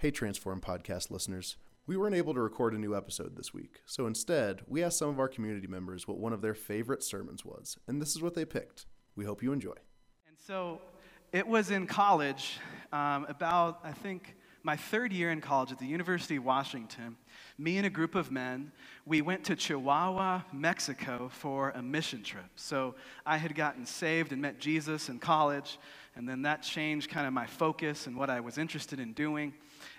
Hey, Transform Podcast listeners. We weren't able to record a new episode this week, so instead, we asked some of our community members what one of their favorite sermons was, and this is what they picked. We hope you enjoy. And so it was in college, um, about, I think, my third year in college at the University of Washington. Me and a group of men, we went to Chihuahua, Mexico for a mission trip. So I had gotten saved and met Jesus in college, and then that changed kind of my focus and what I was interested in doing.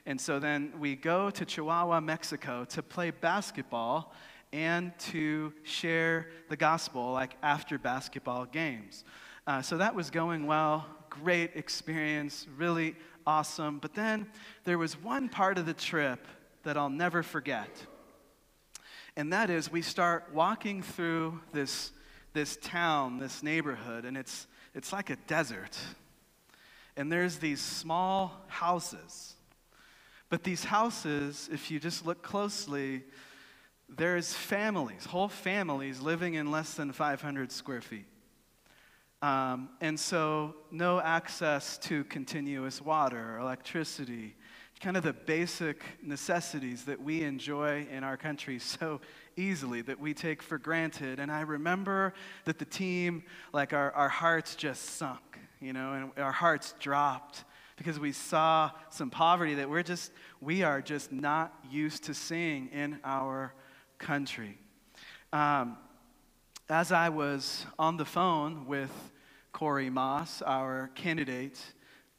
And so then we go to Chihuahua, Mexico to play basketball and to share the gospel, like after basketball games. Uh, so that was going well, great experience, really awesome. But then there was one part of the trip that I'll never forget. And that is, we start walking through this, this town, this neighborhood, and it's, it's like a desert. And there's these small houses but these houses, if you just look closely, there's families, whole families living in less than 500 square feet. Um, and so, no access to continuous water electricity, kind of the basic necessities that we enjoy in our country so easily that we take for granted. And I remember that the team, like our, our hearts just sunk, you know, and our hearts dropped because we saw some poverty that we're just, we are just not used to seeing in our country. Um, as I was on the phone with Corey Moss, our candidate,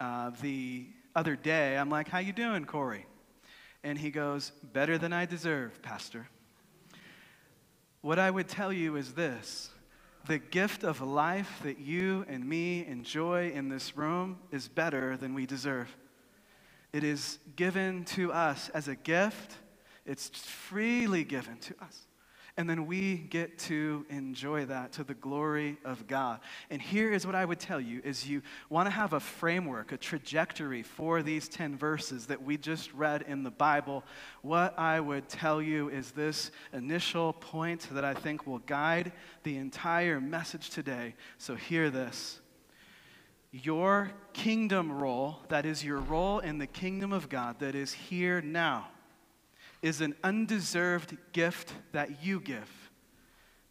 uh, the other day, I'm like, "How you doing, Corey?" And he goes, "Better than I deserve, Pastor." What I would tell you is this: the gift of life that you and me enjoy in this room is better than we deserve. It is given to us as a gift, it's freely given to us. And then we get to enjoy that to the glory of God. And here is what I would tell you is you want to have a framework, a trajectory for these 10 verses that we just read in the Bible. What I would tell you is this initial point that I think will guide the entire message today. So hear this. Your kingdom role, that is your role in the kingdom of God that is here now is an undeserved gift that you give.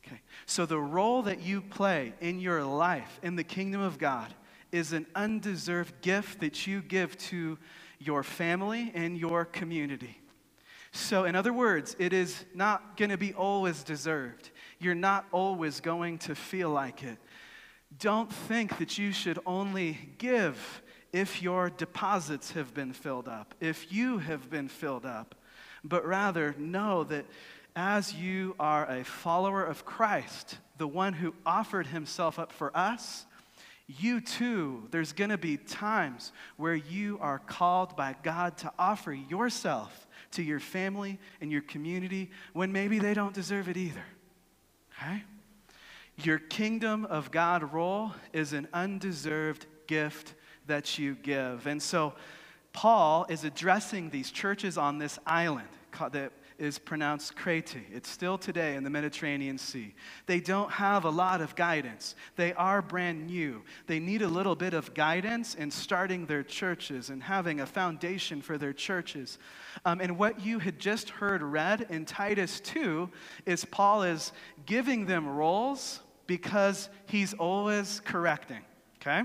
Okay. So the role that you play in your life in the kingdom of God is an undeserved gift that you give to your family and your community. So, in other words, it is not going to be always deserved. You're not always going to feel like it. Don't think that you should only give if your deposits have been filled up, if you have been filled up but rather know that as you are a follower of Christ, the one who offered himself up for us, you too, there's going to be times where you are called by God to offer yourself to your family and your community when maybe they don't deserve it either. Okay? Your kingdom of God role is an undeserved gift that you give. And so, Paul is addressing these churches on this island that is pronounced Crete. It's still today in the Mediterranean Sea. They don't have a lot of guidance. They are brand new. They need a little bit of guidance in starting their churches and having a foundation for their churches. Um, and what you had just heard read in Titus 2 is Paul is giving them roles because he's always correcting, okay?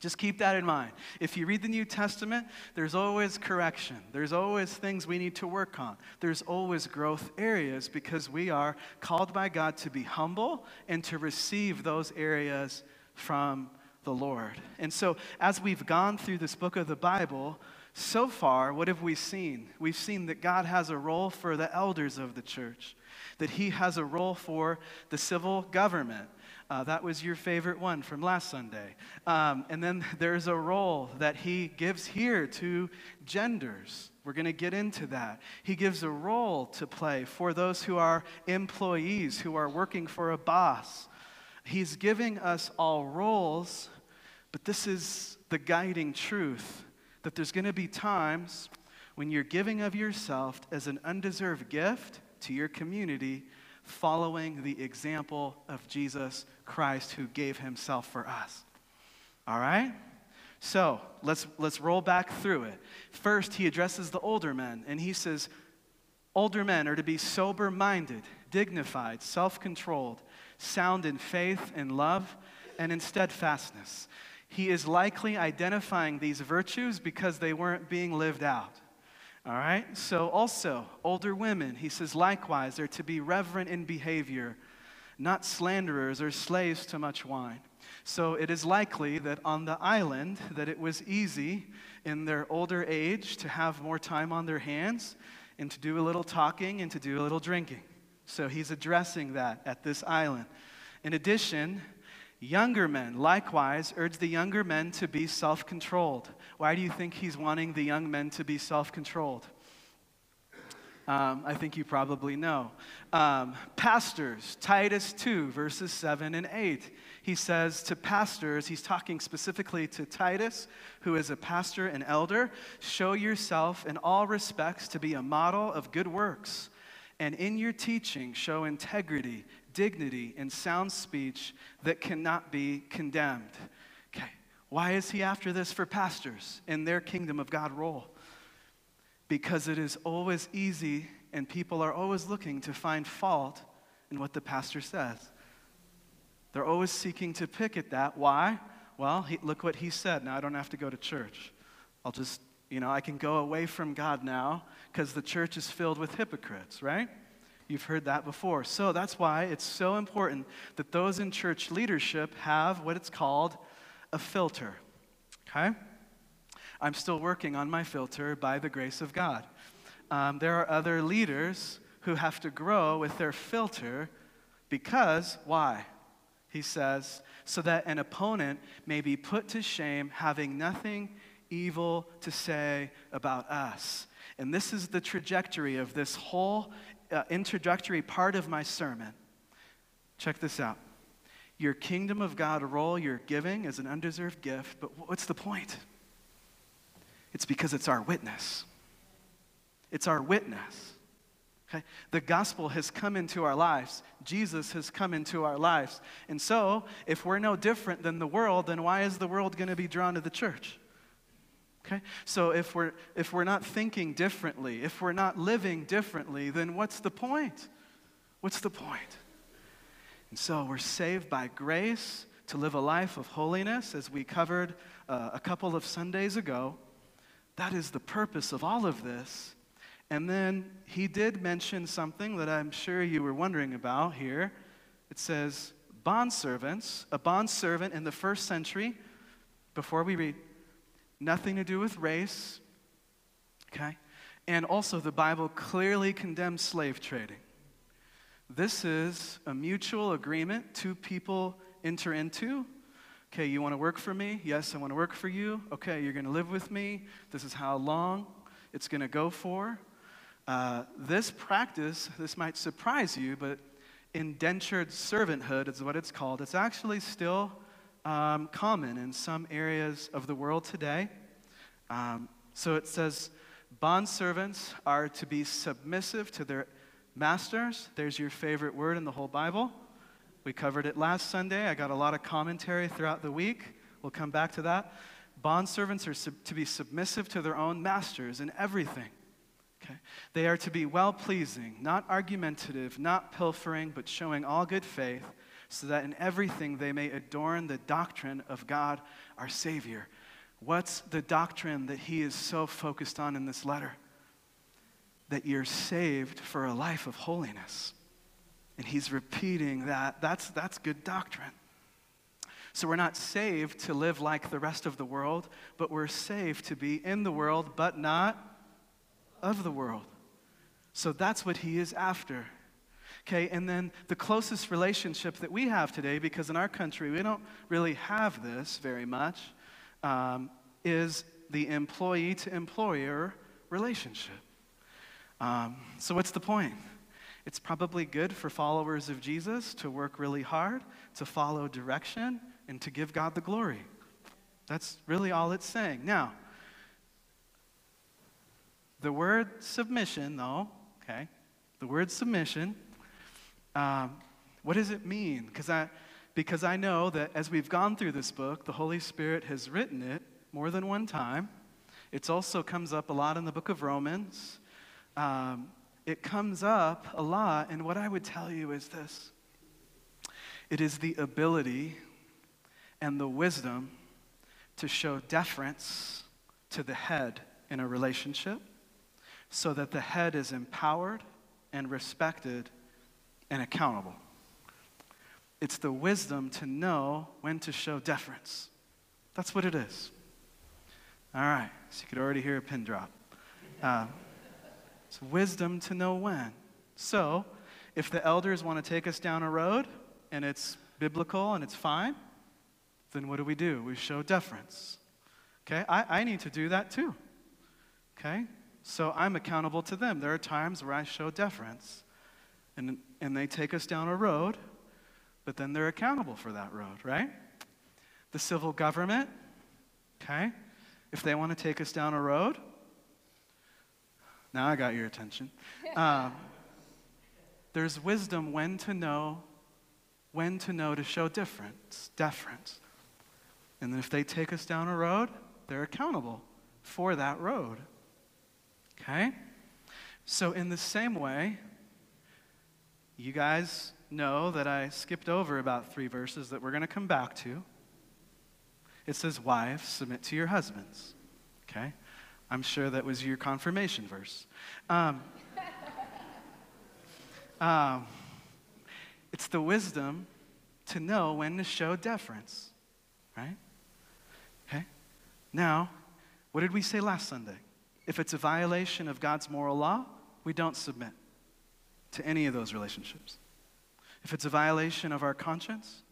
Just keep that in mind. If you read the New Testament, there's always correction. There's always things we need to work on. There's always growth areas because we are called by God to be humble and to receive those areas from the Lord. And so, as we've gone through this book of the Bible, so far, what have we seen? We've seen that God has a role for the elders of the church, that He has a role for the civil government uh, that was your favorite one from last Sunday. Um, and then there's a role that he gives here to genders. We're going to get into that. He gives a role to play for those who are employees, who are working for a boss. He's giving us all roles, but this is the guiding truth that there's going to be times when you're giving of yourself as an undeserved gift to your community following the example of Jesus Christ who gave himself for us. All right? So let's, let's roll back through it. First, he addresses the older men, and he says, Older men are to be sober minded, dignified, self controlled, sound in faith and love, and in steadfastness. He is likely identifying these virtues because they weren't being lived out. All right? So, also, older women, he says, likewise, they're to be reverent in behavior, not slanderers or slaves to much wine. So, it is likely that on the island that it was easy in their older age to have more time on their hands and to do a little talking and to do a little drinking. So, he's addressing that at this island. In addition, Younger men, likewise, urge the younger men to be self controlled. Why do you think he's wanting the young men to be self controlled? Um, I think you probably know. Um, pastors, Titus 2, verses 7 and 8. He says to pastors, he's talking specifically to Titus, who is a pastor and elder, show yourself in all respects to be a model of good works. And in your teaching, show integrity, dignity, and sound speech that cannot be condemned. Why is he after this for pastors in their kingdom of God role? Because it is always easy and people are always looking to find fault in what the pastor says. They're always seeking to pick at that. Why? Well, he, look what he said. Now I don't have to go to church. I'll just, you know, I can go away from God now because the church is filled with hypocrites, right? You've heard that before. So that's why it's so important that those in church leadership have what it's called a filter. Okay? I'm still working on my filter by the grace of God. Um, there are other leaders who have to grow with their filter because, why? He says, so that an opponent may be put to shame, having nothing evil to say about us. And this is the trajectory of this whole uh, introductory part of my sermon. Check this out. Your kingdom of God role you're giving is an undeserved gift, but what's the point? It's because it's our witness. It's our witness. Okay? The gospel has come into our lives. Jesus has come into our lives. And so, if we're no different than the world, then why is the world going to be drawn to the church? Okay? So if we're if we're not thinking differently, if we're not living differently, then what's the point? What's the point? And so we're saved by grace to live a life of holiness as we covered uh, a couple of Sundays ago. That is the purpose of all of this. And then he did mention something that I'm sure you were wondering about here. It says, bondservants, a bondservant in the first century, before we read, nothing to do with race, okay? And also, the Bible clearly condemns slave trading. This is a mutual agreement two people enter into. Okay, you want to work for me? Yes, I want to work for you. Okay, you're going to live with me. This is how long it's going to go for. Uh, this practice, this might surprise you, but indentured servanthood is what it's called. It's actually still um, common in some areas of the world today. Um, so it says, bondservants are to be submissive to their masters. There's your favorite word in the whole Bible. We covered it last Sunday. I got a lot of commentary throughout the week. We'll come back to that. Bondservants are sub- to be submissive to their own masters in everything. Okay? They are to be well pleasing, not argumentative, not pilfering, but showing all good faith so that in everything they may adorn the doctrine of God our Savior. What's the doctrine that he is so focused on in this letter? That you're saved for a life of holiness. And he's repeating that. That's, that's good doctrine. So we're not saved to live like the rest of the world, but we're saved to be in the world, but not of the world. So that's what he is after. Okay, and then the closest relationship that we have today, because in our country we don't really have this very much, um, is the employee to employer relationship. Um, so, what's the point? It's probably good for followers of Jesus to work really hard, to follow direction, and to give God the glory. That's really all it's saying. Now, the word submission, though, okay, the word submission um, what does it mean? Because I, because I know that as we've gone through this book, the Holy Spirit has written it more than one time. It also comes up a lot in the book of Romans. Um, it comes up a lot, and what I would tell you is this it is the ability and the wisdom to show deference to the head in a relationship so that the head is empowered and respected and accountable. It's the wisdom to know when to show deference. That's what it is. All right, so you could already hear a pin drop. Uh, it's wisdom to know when. So, if the elders want to take us down a road and it's biblical and it's fine, then what do we do? We show deference. Okay, I, I need to do that too. Okay, so I'm accountable to them. There are times where I show deference and, and they take us down a road, but then they're accountable for that road, right? The civil government, okay, if they want to take us down a road, now I got your attention. Um, there's wisdom when to know, when to know to show difference, deference. And then if they take us down a road, they're accountable for that road. Okay? So, in the same way, you guys know that I skipped over about three verses that we're going to come back to. It says, Wives, submit to your husbands. Okay? I'm sure that was your confirmation verse. Um, um, it's the wisdom to know when to show deference, right? Okay? Now, what did we say last Sunday? If it's a violation of God's moral law, we don't submit to any of those relationships. If it's a violation of our conscience,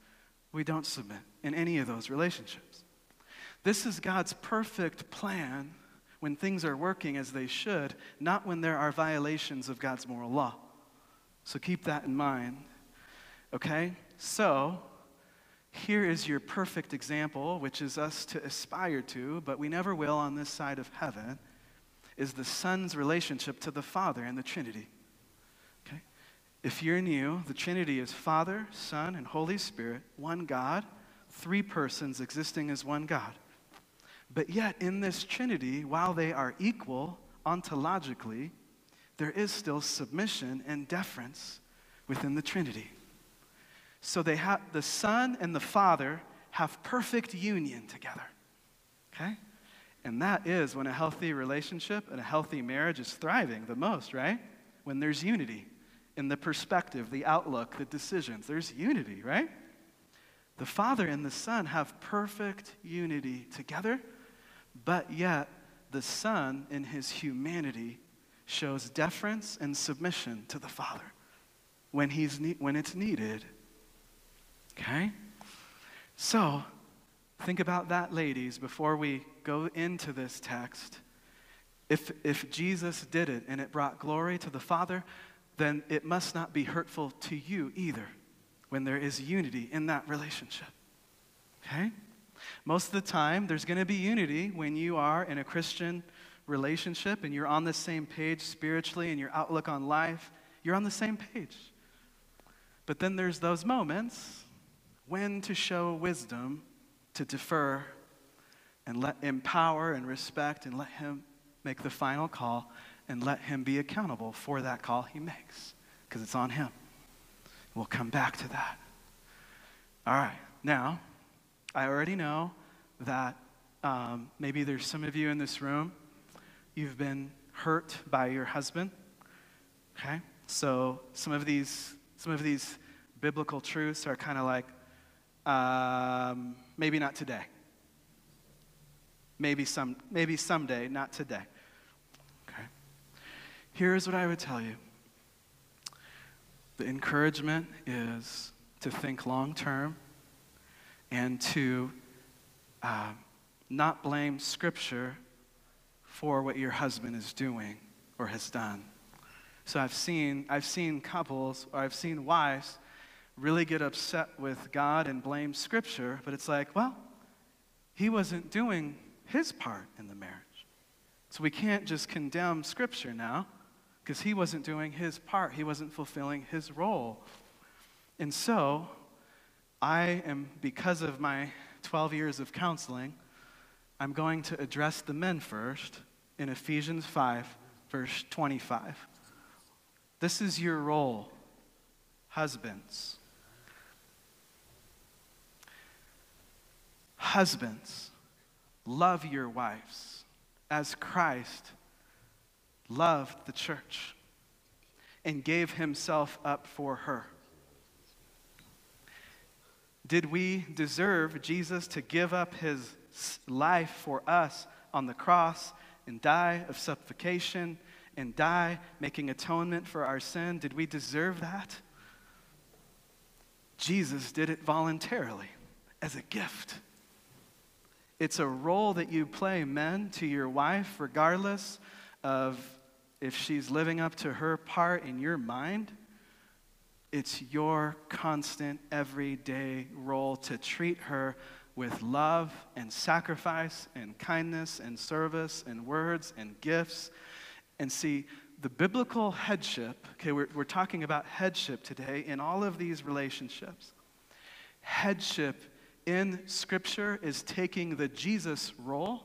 we don't submit in any of those relationships. This is God's perfect plan when things are working as they should, not when there are violations of God's moral law. So keep that in mind. Okay? So, here is your perfect example, which is us to aspire to, but we never will on this side of heaven, is the Son's relationship to the Father and the Trinity. Okay? If you're new, the Trinity is Father, Son, and Holy Spirit, one God, three persons existing as one God. But yet, in this Trinity, while they are equal ontologically, there is still submission and deference within the Trinity. So they have the Son and the Father have perfect union together. Okay? And that is when a healthy relationship and a healthy marriage is thriving the most, right? When there's unity in the perspective, the outlook, the decisions. There's unity, right? The Father and the Son have perfect unity together but yet, the Son, in his humanity, shows deference and submission to the Father when, he's ne- when it's needed. Okay? So, think about that, ladies, before we go into this text. If, if Jesus did it and it brought glory to the Father, then it must not be hurtful to you either when there is unity in that relationship. Okay? Most of the time, there's going to be unity when you are in a Christian relationship and you're on the same page spiritually and your outlook on life. You're on the same page. But then there's those moments when to show wisdom, to defer, and let empower and respect and let him make the final call and let him be accountable for that call he makes because it's on him. We'll come back to that. All right, now I already know that um, maybe there's some of you in this room, you've been hurt by your husband. Okay? So some of these, some of these biblical truths are kind of like, um, maybe not today. Maybe, some, maybe someday, not today. Okay? Here's what I would tell you the encouragement is to think long term and to uh, not blame Scripture for what your husband is doing or has done. So I've seen, I've seen couples or I've seen wives really get upset with God and blame Scripture, but it's like, well, he wasn't doing his part in the marriage. So we can't just condemn Scripture now because he wasn't doing his part, he wasn't fulfilling his role. And so I am, because of my 12 years of counseling, I'm going to address the men first in Ephesians 5, verse 25. This is your role, husbands. Husbands, love your wives as Christ loved the church and gave himself up for her. Did we deserve Jesus to give up his life for us on the cross and die of suffocation and die making atonement for our sin? Did we deserve that? Jesus did it voluntarily as a gift. It's a role that you play, men, to your wife, regardless of if she's living up to her part in your mind. It's your constant, everyday role to treat her with love and sacrifice and kindness and service and words and gifts. And see, the biblical headship, okay, we're, we're talking about headship today in all of these relationships. Headship in Scripture is taking the Jesus role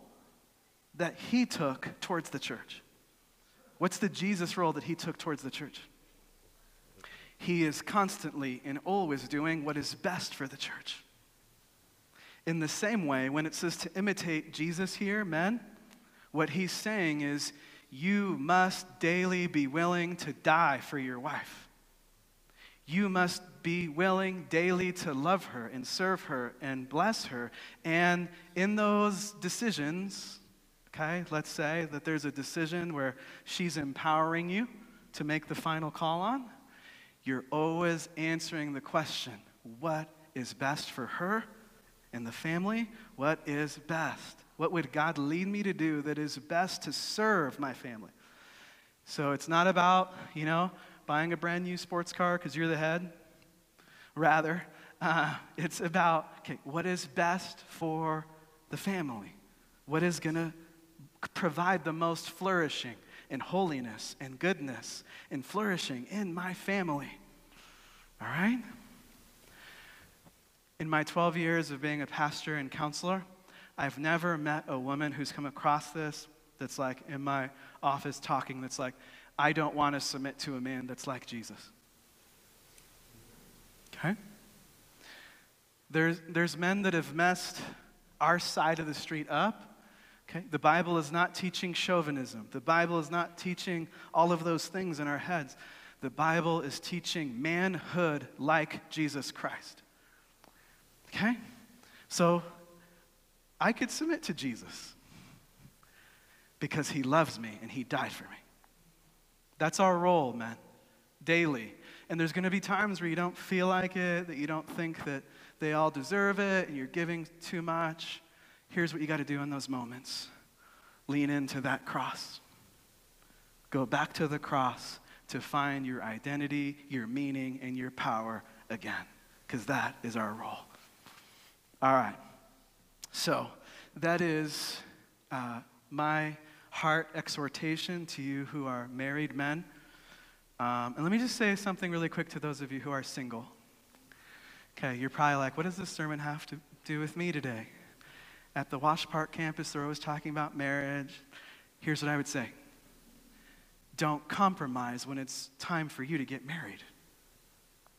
that he took towards the church. What's the Jesus role that he took towards the church? He is constantly and always doing what is best for the church. In the same way, when it says to imitate Jesus here, men, what he's saying is you must daily be willing to die for your wife. You must be willing daily to love her and serve her and bless her. And in those decisions, okay, let's say that there's a decision where she's empowering you to make the final call on, you're always answering the question what is best for her and the family? What is best? What would God lead me to do that is best to serve my family? So it's not about, you know, buying a brand new sports car because you're the head. Rather, uh, it's about, okay, what is best for the family? What is going to provide the most flourishing and holiness and goodness and flourishing in my family? All right? In my 12 years of being a pastor and counselor, I've never met a woman who's come across this that's like in my office talking that's like, I don't want to submit to a man that's like Jesus. Okay? There's, there's men that have messed our side of the street up. Okay? The Bible is not teaching chauvinism. The Bible is not teaching all of those things in our heads. The Bible is teaching manhood like Jesus Christ. Okay? So I could submit to Jesus because he loves me and he died for me. That's our role, man, daily. And there's going to be times where you don't feel like it, that you don't think that they all deserve it, and you're giving too much. Here's what you got to do in those moments lean into that cross. Go back to the cross to find your identity, your meaning, and your power again, because that is our role. All right. So, that is uh, my heart exhortation to you who are married men. Um, and let me just say something really quick to those of you who are single. Okay, you're probably like, what does this sermon have to do with me today? At the Wash Park campus, they're always talking about marriage. Here's what I would say don't compromise when it's time for you to get married.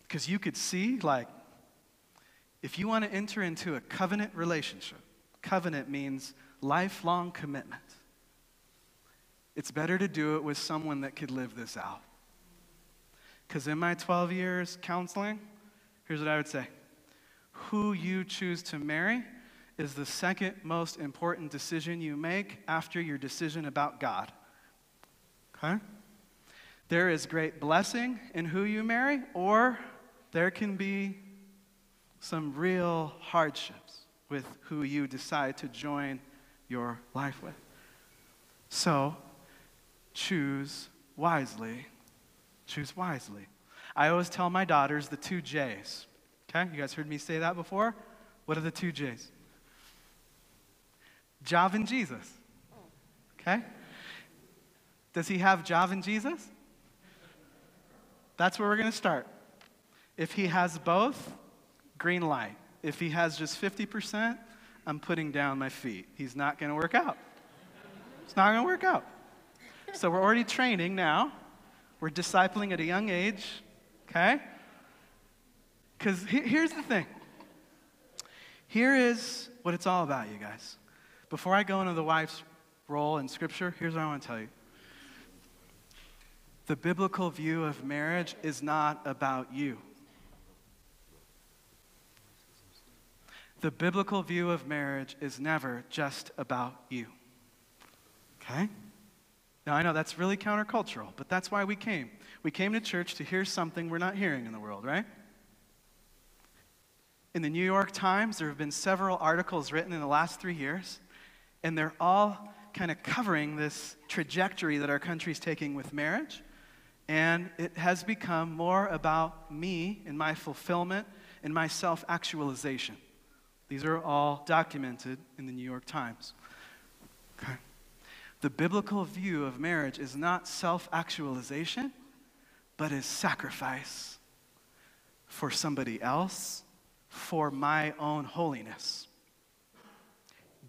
Because you could see, like, if you want to enter into a covenant relationship, covenant means lifelong commitment. It's better to do it with someone that could live this out. Because in my 12 years counseling, here's what I would say who you choose to marry is the second most important decision you make after your decision about God. Okay? There is great blessing in who you marry, or there can be some real hardships with who you decide to join your life with. So, choose wisely. Choose wisely. I always tell my daughters the two J's. Okay? You guys heard me say that before? What are the two J's? Jav Jesus. Okay? Does he have Jav Jesus? That's where we're going to start. If he has both, green light. If he has just 50%, I'm putting down my feet. He's not going to work out. It's not going to work out. So we're already training now. We're discipling at a young age, okay? Because he- here's the thing. Here is what it's all about, you guys. Before I go into the wife's role in Scripture, here's what I want to tell you. The biblical view of marriage is not about you. The biblical view of marriage is never just about you. Okay? Now, I know that's really countercultural, but that's why we came. We came to church to hear something we're not hearing in the world, right? In the New York Times, there have been several articles written in the last three years, and they're all kind of covering this trajectory that our country's taking with marriage. And it has become more about me and my fulfillment and my self actualization. These are all documented in the New York Times. Okay. The biblical view of marriage is not self actualization, but is sacrifice for somebody else, for my own holiness.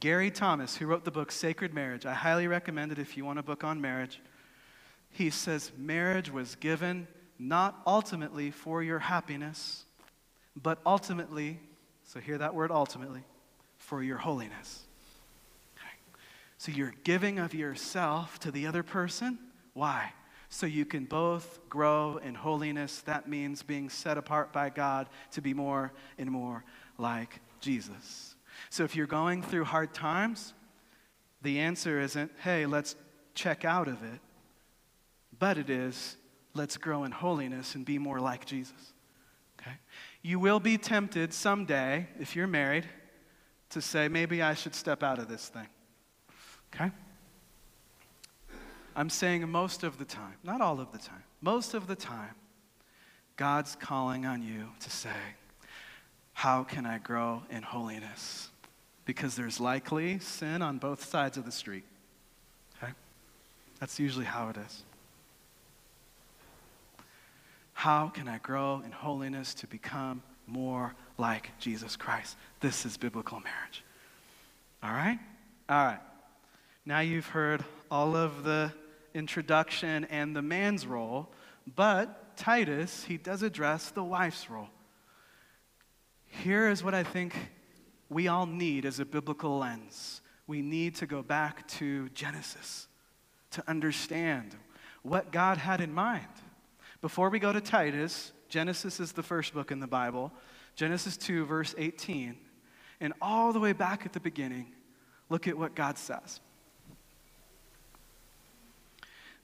Gary Thomas, who wrote the book Sacred Marriage, I highly recommend it if you want a book on marriage. He says marriage was given not ultimately for your happiness, but ultimately so hear that word ultimately for your holiness. Okay. So you're giving of yourself to the other person. Why? So you can both grow in holiness. That means being set apart by God to be more and more like Jesus. So if you're going through hard times, the answer isn't, hey, let's check out of it, but it is, let's grow in holiness and be more like Jesus. Okay? You will be tempted someday, if you're married, to say, maybe I should step out of this thing. Okay? I'm saying most of the time, not all of the time, most of the time, God's calling on you to say, How can I grow in holiness? Because there's likely sin on both sides of the street. Okay? That's usually how it is. How can I grow in holiness to become more like Jesus Christ? This is biblical marriage. All right? All right. Now you've heard all of the introduction and the man's role, but Titus, he does address the wife's role. Here is what I think we all need as a biblical lens. We need to go back to Genesis to understand what God had in mind. Before we go to Titus, Genesis is the first book in the Bible, Genesis 2, verse 18. And all the way back at the beginning, look at what God says.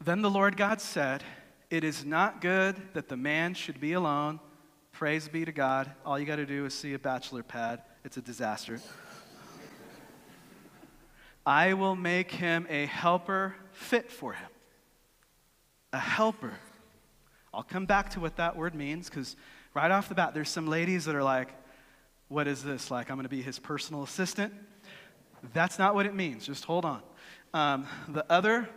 Then the Lord God said, It is not good that the man should be alone. Praise be to God. All you got to do is see a bachelor pad, it's a disaster. I will make him a helper fit for him. A helper I'll come back to what that word means because right off the bat, there's some ladies that are like, What is this? Like, I'm going to be his personal assistant? That's not what it means. Just hold on. Um, the other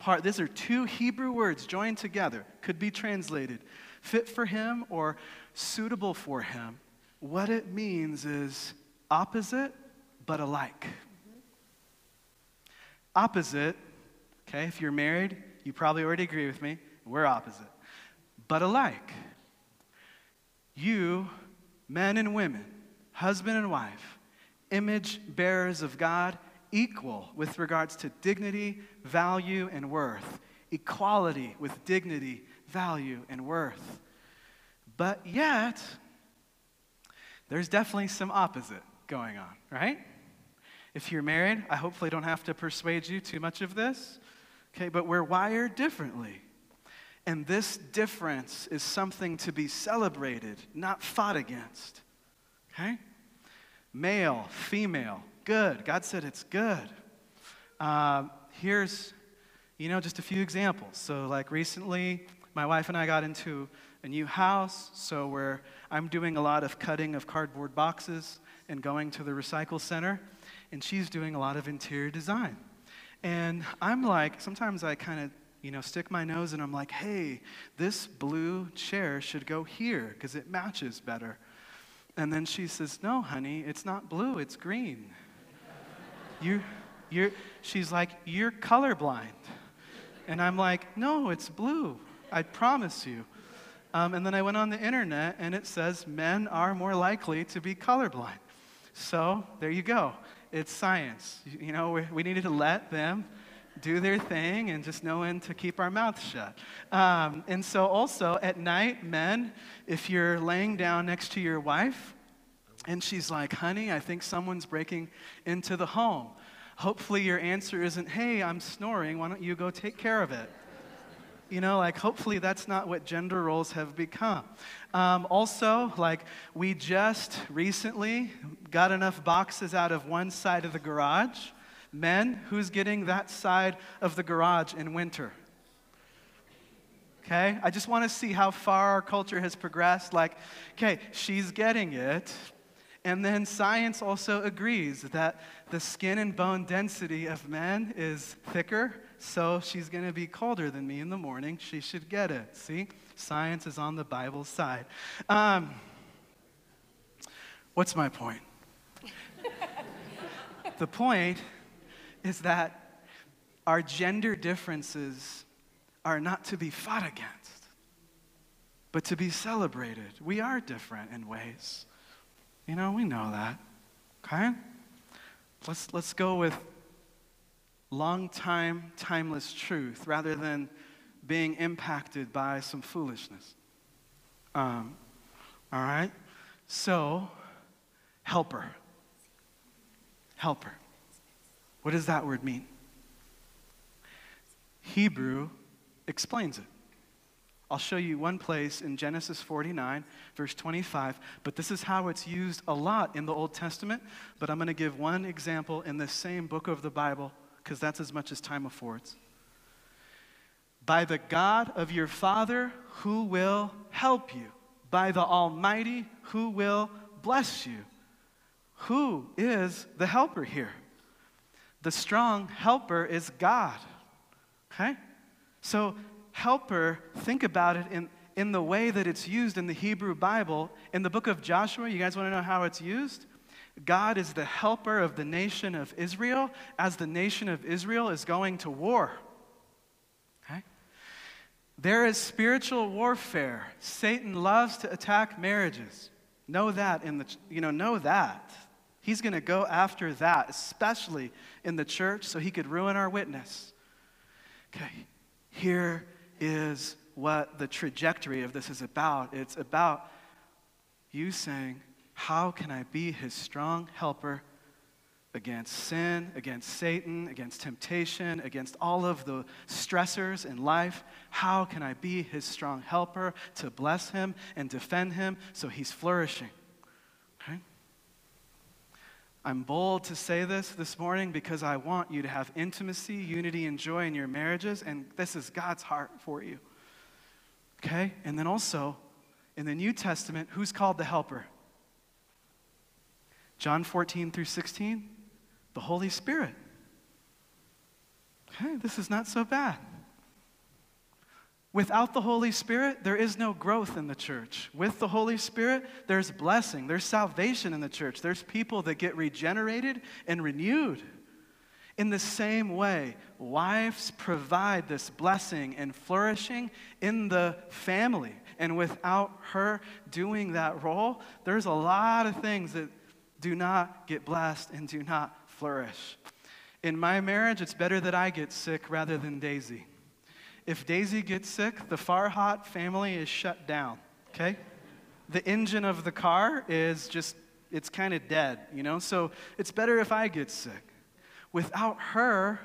part, these are two Hebrew words joined together, could be translated fit for him or suitable for him. What it means is opposite but alike. Opposite, okay, if you're married, you probably already agree with me, we're opposite but alike. You, men and women, husband and wife, image bearers of God, equal with regards to dignity, value, and worth. Equality with dignity, value, and worth. But yet, there's definitely some opposite going on, right? If you're married, I hopefully don't have to persuade you too much of this. Okay, but we're wired differently. And this difference is something to be celebrated, not fought against. Okay? Male, female, good. God said it's good. Uh, here's, you know, just a few examples. So, like recently, my wife and I got into a new house, so where I'm doing a lot of cutting of cardboard boxes and going to the recycle center, and she's doing a lot of interior design. And I'm like, sometimes I kind of you know, stick my nose and I'm like, hey, this blue chair should go here because it matches better. And then she says, no, honey, it's not blue, it's green. you, you're, she's like, You're colorblind. And I'm like, No, it's blue. I promise you. Um, and then I went on the internet and it says men are more likely to be colorblind. So there you go. It's science. You know, we, we needed to let them do their thing and just know when to keep our mouths shut. Um, and so, also at night, men, if you're laying down next to your wife and she's like, honey, I think someone's breaking into the home, hopefully your answer isn't, hey, I'm snoring, why don't you go take care of it? You know, like hopefully that's not what gender roles have become. Um, also, like we just recently got enough boxes out of one side of the garage Men, who's getting that side of the garage in winter? Okay, I just want to see how far our culture has progressed. Like, okay, she's getting it. And then science also agrees that the skin and bone density of men is thicker, so she's going to be colder than me in the morning. She should get it. See? Science is on the Bible's side. Um, what's my point? the point is that our gender differences are not to be fought against, but to be celebrated. We are different in ways. You know, we know that. Okay? Let's, let's go with long time, timeless truth rather than being impacted by some foolishness. Um, all right? So, helper. Helper. What does that word mean? Hebrew explains it. I'll show you one place in Genesis 49, verse 25, but this is how it's used a lot in the Old Testament. But I'm going to give one example in the same book of the Bible, because that's as much as time affords. By the God of your Father who will help you, by the Almighty who will bless you. Who is the helper here? The strong helper is God. Okay? So, helper, think about it in, in the way that it's used in the Hebrew Bible. In the book of Joshua, you guys want to know how it's used? God is the helper of the nation of Israel as the nation of Israel is going to war. Okay? There is spiritual warfare. Satan loves to attack marriages. Know that in the you know know that. He's going to go after that, especially in the church, so he could ruin our witness. Okay, here is what the trajectory of this is about it's about you saying, How can I be his strong helper against sin, against Satan, against temptation, against all of the stressors in life? How can I be his strong helper to bless him and defend him so he's flourishing? I'm bold to say this this morning because I want you to have intimacy, unity, and joy in your marriages, and this is God's heart for you. Okay? And then also, in the New Testament, who's called the helper? John 14 through 16, the Holy Spirit. Okay, this is not so bad. Without the Holy Spirit, there is no growth in the church. With the Holy Spirit, there's blessing, there's salvation in the church, there's people that get regenerated and renewed. In the same way, wives provide this blessing and flourishing in the family. And without her doing that role, there's a lot of things that do not get blessed and do not flourish. In my marriage, it's better that I get sick rather than Daisy. If Daisy gets sick, the Farhat family is shut down, okay? The engine of the car is just, it's kind of dead, you know? So it's better if I get sick. Without her,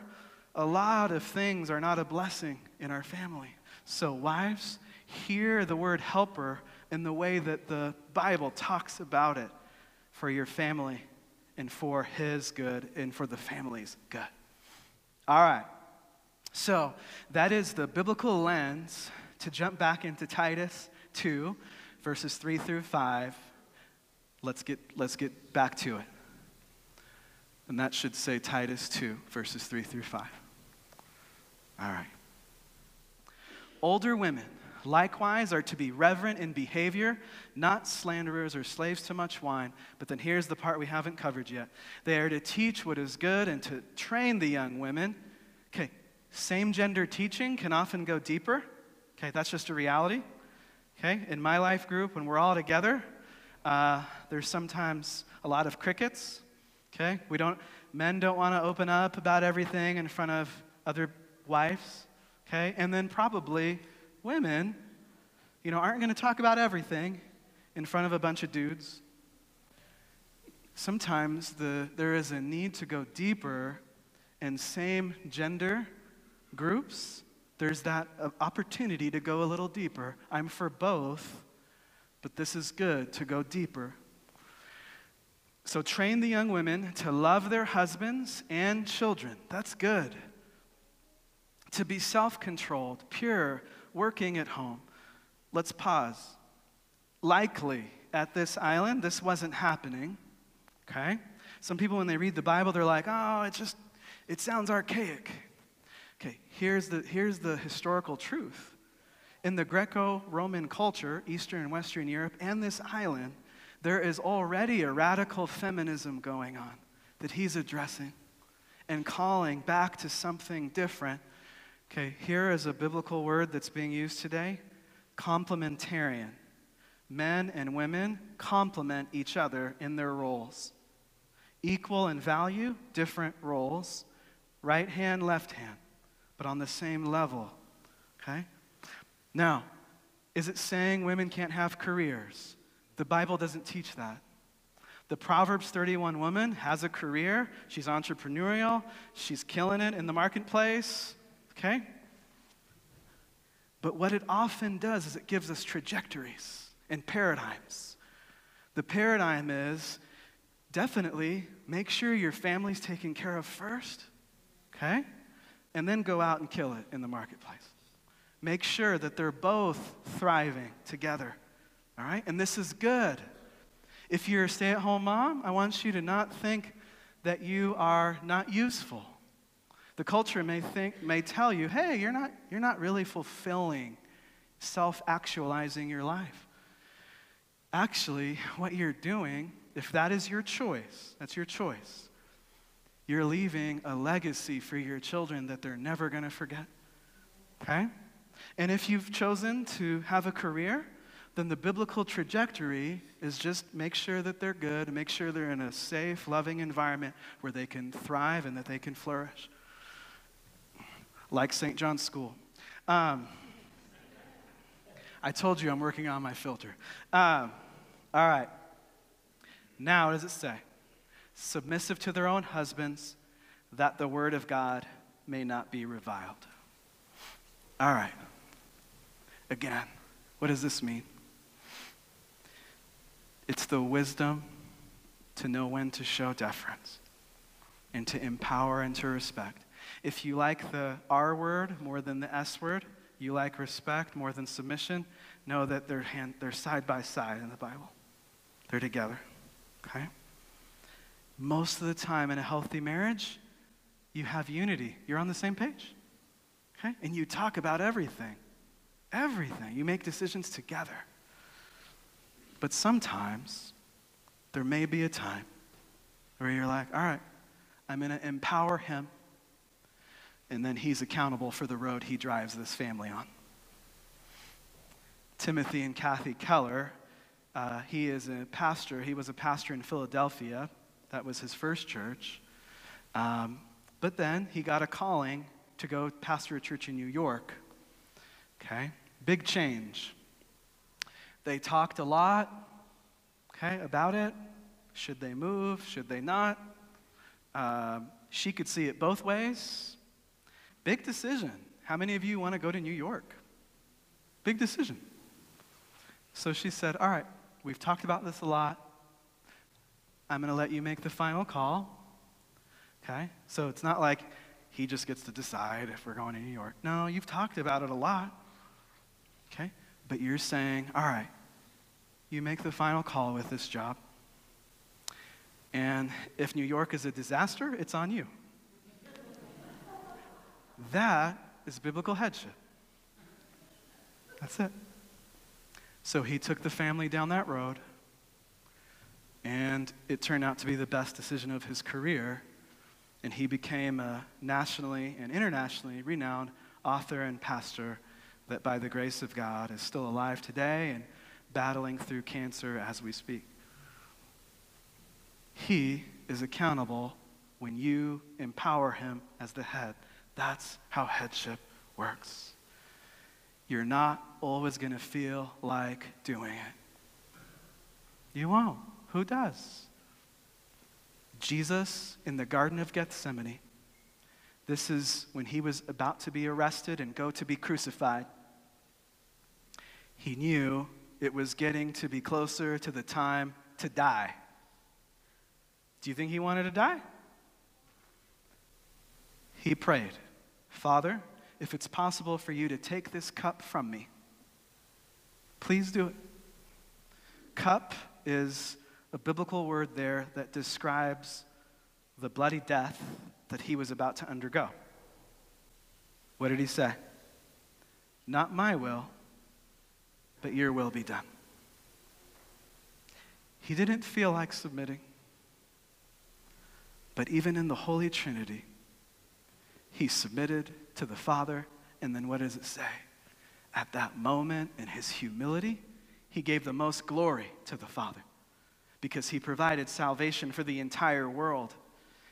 a lot of things are not a blessing in our family. So, wives, hear the word helper in the way that the Bible talks about it for your family and for his good and for the family's good. All right. So, that is the biblical lens to jump back into Titus 2, verses 3 through 5. Let's get, let's get back to it. And that should say Titus 2, verses 3 through 5. All right. Older women, likewise are to be reverent in behavior, not slanderers or slaves to much wine. But then here's the part we haven't covered yet. They are to teach what is good and to train the young women. Okay, same gender teaching can often go deeper. Okay, that's just a reality. Okay, in my life group, when we're all together, uh, there's sometimes a lot of crickets. Okay, we don't, men don't want to open up about everything in front of other wives. Okay, and then probably women, you know, aren't going to talk about everything in front of a bunch of dudes. Sometimes the, there is a need to go deeper in same gender groups. There's that uh, opportunity to go a little deeper. I'm for both, but this is good to go deeper. So train the young women to love their husbands and children. That's good. To be self controlled, pure, working at home. Let's pause. Likely at this island, this wasn't happening. Okay? Some people, when they read the Bible, they're like, oh, it just, it sounds archaic. Okay, here's the, here's the historical truth. In the Greco Roman culture, Eastern and Western Europe, and this island, there is already a radical feminism going on that he's addressing and calling back to something different Okay, here is a biblical word that's being used today complementarian. Men and women complement each other in their roles. Equal in value, different roles. Right hand, left hand, but on the same level. Okay? Now, is it saying women can't have careers? The Bible doesn't teach that. The Proverbs 31 woman has a career. She's entrepreneurial. She's killing it in the marketplace. Okay? But what it often does is it gives us trajectories and paradigms. The paradigm is definitely make sure your family's taken care of first, okay? And then go out and kill it in the marketplace. Make sure that they're both thriving together, all right? And this is good. If you're a stay at home mom, I want you to not think that you are not useful. The culture may think, may tell you, hey, you're not, you're not really fulfilling, self actualizing your life. Actually, what you're doing, if that is your choice, that's your choice, you're leaving a legacy for your children that they're never going to forget. Okay? And if you've chosen to have a career, then the biblical trajectory is just make sure that they're good, make sure they're in a safe, loving environment where they can thrive and that they can flourish like St. John's School. Um, I told you I'm working on my filter. Um, all right. Now, what does it say? Submissive to their own husbands, that the word of God may not be reviled. All right. Again, what does this mean? It's the wisdom to know when to show deference and to empower and to respect. If you like the R word more than the S word, you like respect more than submission, know that they're, hand, they're side by side in the Bible. They're together. Okay? Most of the time in a healthy marriage, you have unity. You're on the same page. Okay? And you talk about everything. Everything. You make decisions together. But sometimes there may be a time where you're like, all right, I'm going to empower him and then he's accountable for the road he drives this family on. Timothy and Kathy Keller, uh, he is a pastor. He was a pastor in Philadelphia. That was his first church. Um, but then he got a calling to go pastor a church in New York. Okay? Big change. They talked a lot, okay, about it. Should they move? Should they not? Uh, she could see it both ways. Big decision. How many of you want to go to New York? Big decision. So she said, All right, we've talked about this a lot. I'm going to let you make the final call. Okay? So it's not like he just gets to decide if we're going to New York. No, you've talked about it a lot. Okay? But you're saying, All right, you make the final call with this job. And if New York is a disaster, it's on you. That is biblical headship. That's it. So he took the family down that road, and it turned out to be the best decision of his career. And he became a nationally and internationally renowned author and pastor that, by the grace of God, is still alive today and battling through cancer as we speak. He is accountable when you empower him as the head. That's how headship works. You're not always going to feel like doing it. You won't. Who does? Jesus in the Garden of Gethsemane. This is when he was about to be arrested and go to be crucified. He knew it was getting to be closer to the time to die. Do you think he wanted to die? He prayed, Father, if it's possible for you to take this cup from me, please do it. Cup is a biblical word there that describes the bloody death that he was about to undergo. What did he say? Not my will, but your will be done. He didn't feel like submitting. But even in the Holy Trinity, he submitted to the Father. And then what does it say? At that moment, in his humility, he gave the most glory to the Father because he provided salvation for the entire world.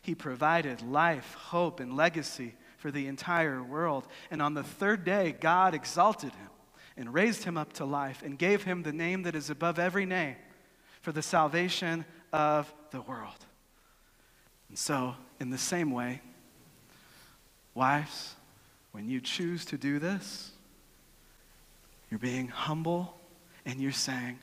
He provided life, hope, and legacy for the entire world. And on the third day, God exalted him and raised him up to life and gave him the name that is above every name for the salvation of the world. And so, in the same way, wives, when you choose to do this, you're being humble and you're saying,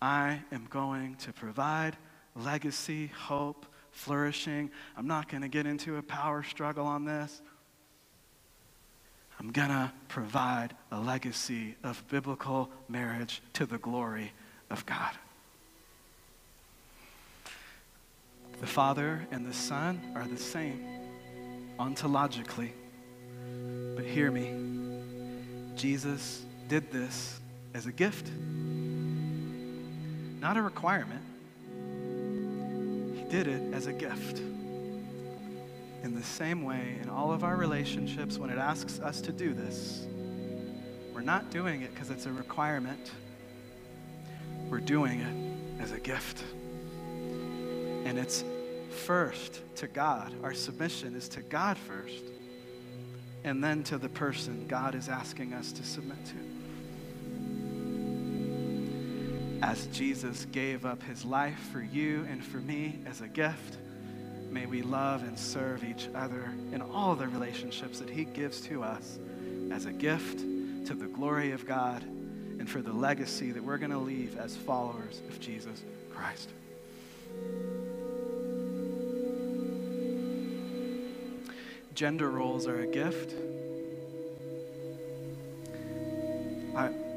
I am going to provide legacy, hope, flourishing. I'm not going to get into a power struggle on this. I'm going to provide a legacy of biblical marriage to the glory of God. The Father and the Son are the same ontologically. But hear me Jesus did this as a gift, not a requirement. He did it as a gift. In the same way, in all of our relationships, when it asks us to do this, we're not doing it because it's a requirement. We're doing it as a gift. And it's first to God. Our submission is to God first, and then to the person God is asking us to submit to. As Jesus gave up his life for you and for me as a gift, May we love and serve each other in all the relationships that He gives to us as a gift to the glory of God and for the legacy that we're going to leave as followers of Jesus Christ. Gender roles are a gift.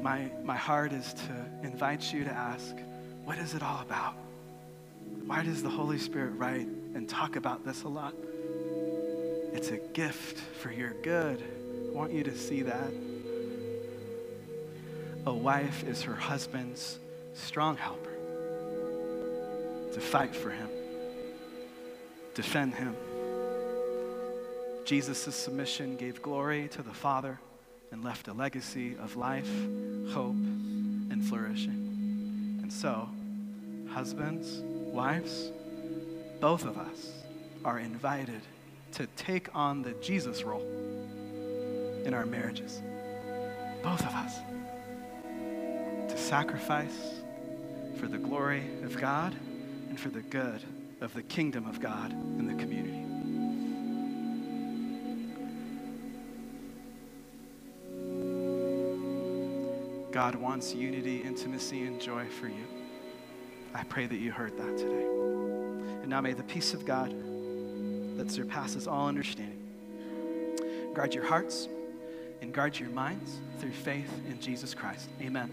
My, my heart is to invite you to ask, what is it all about? Why does the Holy Spirit write and talk about this a lot. It's a gift for your good. I want you to see that. A wife is her husband's strong helper to fight for him, defend him. Jesus' submission gave glory to the Father and left a legacy of life, hope, and flourishing. And so, husbands, wives, both of us are invited to take on the Jesus role in our marriages. Both of us. To sacrifice for the glory of God and for the good of the kingdom of God in the community. God wants unity, intimacy, and joy for you. I pray that you heard that today. And now may the peace of God that surpasses all understanding guard your hearts and guard your minds through faith in Jesus Christ. Amen.